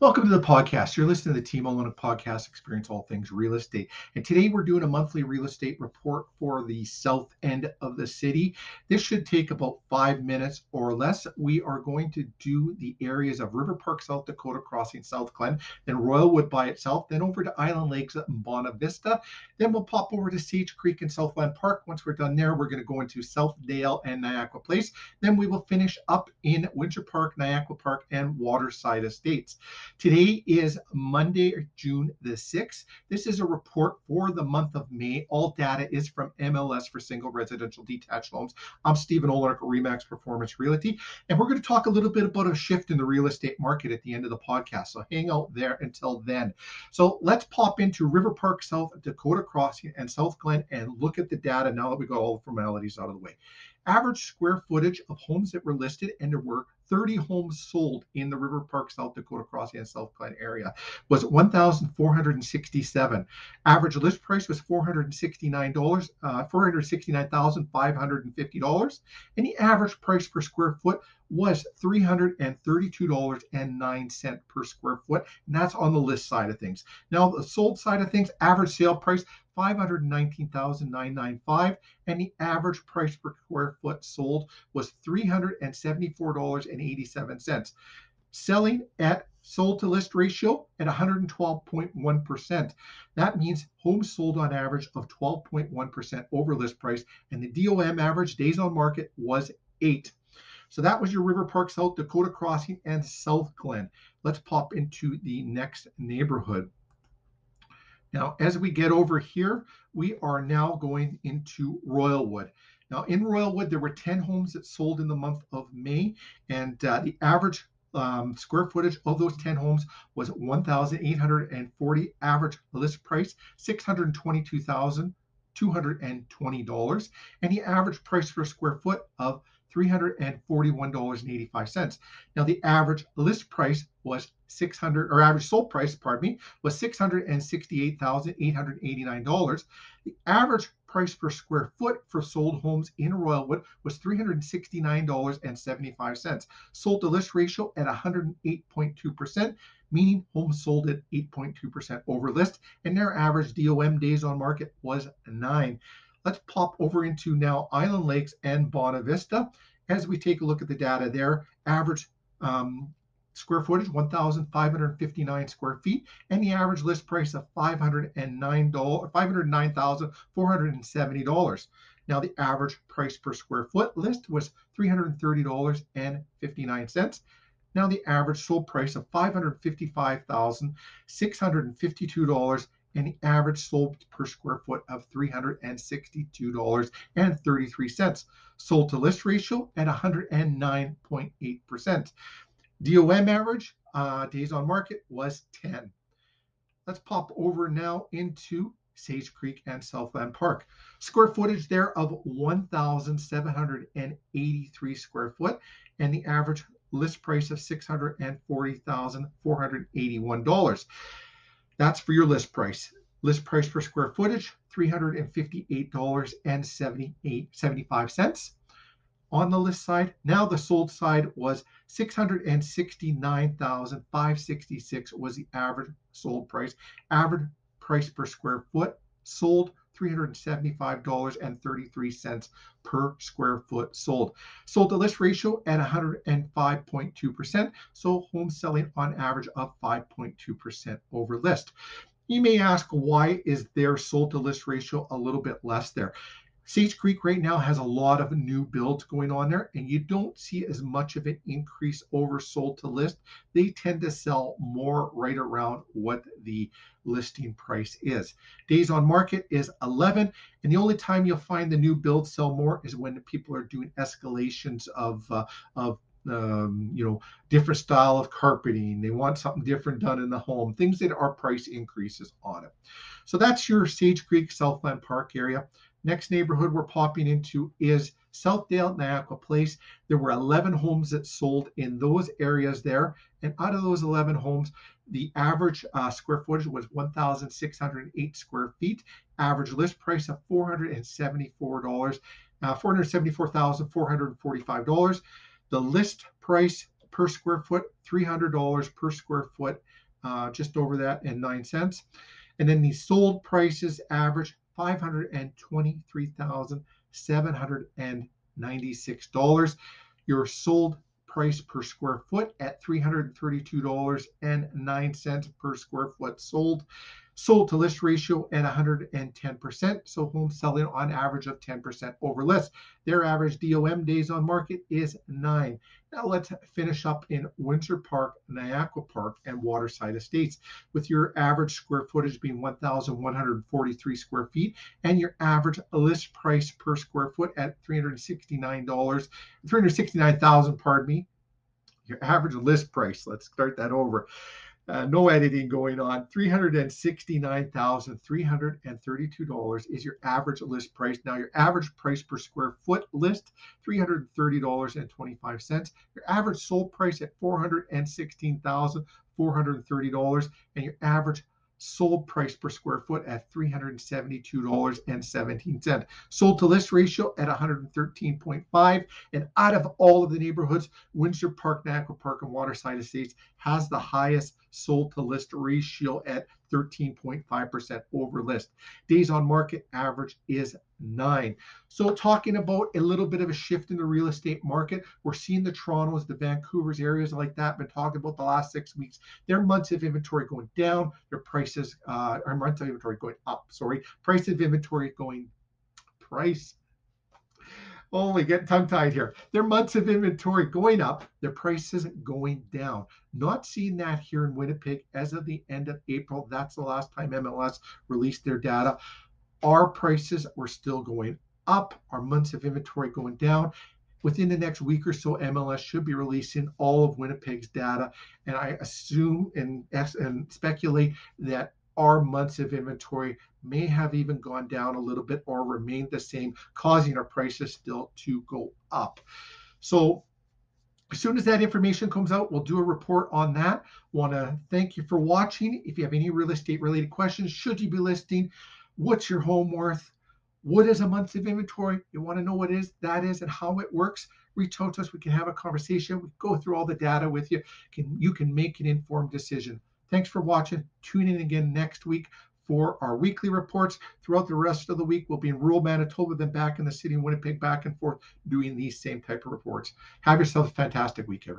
Welcome to the podcast. You're listening to the Team Olyniuk podcast, Experience All Things Real Estate. And today we're doing a monthly real estate report for the south end of the city. This should take about five minutes or less. We are going to do the areas of River Park, South Dakota, Crossing, South Glen, then Royalwood by itself, then over to Island Lakes and Bonavista. Then we'll pop over to Sage Creek and Southland Park. Once we're done there, we're going to go into Southdale and Niakwa Place. Then we will finish up in Windsor Park, Niakwa Park, and Waterside Estates. Today is Monday, June the 6th. This is a report for the month of May. All data is from MLS for single residential detached homes. I'm Stephen Olyniuk Remax Performance Realty, and we're going to talk a little bit about a shift in the real estate market at the end of the podcast. So hang out there until then. So let's pop into River Park, South Dakota Crossing, and South Glen and look at the data now that we got all the formalities out of the way. Average square footage of homes that were listed, and there were 30 homes sold in the River Park, South Dakota Crossing and South Glen area was 1,467. Average list price was $469, uh, $469,550. And the average price per square foot was $332.09 per square foot. And that's on the list side of things. Now, the sold side of things, average sale price 519,995 and the average price per square foot sold was $374.87. Selling at sold to list ratio at 112.1%. That means homes sold on average of 12.1% over list price and the DOM average days on market was 8. So that was your River Park, South Dakota Crossing, and South Glen. Let's pop into the next neighborhood. Now, as we get over here, we are now going into Royalwood. Now, in Royalwood, there were 10 homes that sold in the month of May, and uh, the average um, square footage of those 10 homes was 1,840. Average list price $622,220, and the average price per square foot of $341.85. Now, the average list price was 600 or average sold price, pardon me, was $668,889. The average price per square foot for sold homes in Royalwood was $369.75. Sold to list ratio at 108.2%, meaning homes sold at 8.2% over list, and their average DOM days on market was nine. Let's pop over into now Island Lakes and Bonavista. As we take a look at the data there, average um, square footage 1,559 square feet, and the average list price of $509, $509,470. Now, the average price per square foot list was $330.59. Now, the average sold price of $555,652 and the average sold per square foot of $362.33. Sold to list ratio at 109.8%. DOM average uh, days on market was 10. Let's pop over now into Sage Creek and Southland Park. Square footage there of 1,783 square foot, and the average list price of $640,481. That's for your list price. List price per square footage, $358.75 on the list side. Now the sold side was 669,566 was the average sold price. Average price per square foot sold $375.33 per square foot sold. Sold to list ratio at 105.2%. So home selling on average of 5.2% over list. You may ask why is their sold to list ratio a little bit less there? Sage Creek right now has a lot of new builds going on there, and you don't see as much of an increase over sold to list. They tend to sell more right around what the listing price is. Days on market is 11, and the only time you'll find the new builds sell more is when people are doing escalations of uh, of um, you know, different style of carpeting. They want something different done in the home, things that are price increases on it. So that's your Sage Creek Southland Park area. Next neighborhood we're popping into is Southdale Niakwa Place. There were 11 homes that sold in those areas there. And out of those 11 homes, the average uh, square footage was 1,608 square feet. Average list price of $474, uh, $474,445. The list price per square foot, $300 per square foot, uh, just over that and nine cents. And then the sold prices average $523,796. Your sold price per square foot at $332.09 per square foot sold. Sold to list ratio at 110%. So homes selling on average of 10% over list. Their average DOM days on market is nine. Now let's finish up in Windsor Park, Niakwa Park, and Waterside Estates with your average square footage being 1,143 square feet and your average list price per square foot at $369, 369,000, pardon me. Your average list price, let's start that over. Uh, no editing going on. $369,332 is your average list price. Now, your average price per square foot list, $330.25. Your average sold price at $416,430. And your average sold price per square foot at $372.17. Sold to list ratio at 113.5. And out of all of the neighborhoods, Windsor Park, Niakwa Park, and Waterside Estates has the highest sold to list ratio at 13.5% over list. Days on market average is nine. So, talking about a little bit of a shift in the real estate market, we're seeing the Toronto's, the Vancouver's, areas like that. Been talking about the last six weeks. Their months of inventory going down, their prices, uh, or months of inventory going up. Sorry, price of inventory going price Oh, only get tongue tied here. Their months of inventory going up, their prices going down. Not seeing that here in Winnipeg as of the end of April. That's the last time MLS released their data. Our prices were still going up, our months of inventory going down. Within the next week or so, MLS should be releasing all of Winnipeg's data. And I assume and, and speculate that our months of inventory may have even gone down a little bit or remained the same, causing our prices still to go up. So as soon as that information comes out, we'll do a report on that. Want to thank you for watching. If you have any real estate related questions, should you be listing, what's your home worth? What is a month of inventory? You want to know what is that is and how it works? Reach out to us. We can have a conversation. We go through all the data with you. Can you can make an informed decision. Thanks for watching. Tune in again next week for our weekly reports. Throughout the rest of the week, we'll be in rural Manitoba, then back in the city of Winnipeg, back and forth, doing these same type of reports. Have yourself a fantastic week, everyone.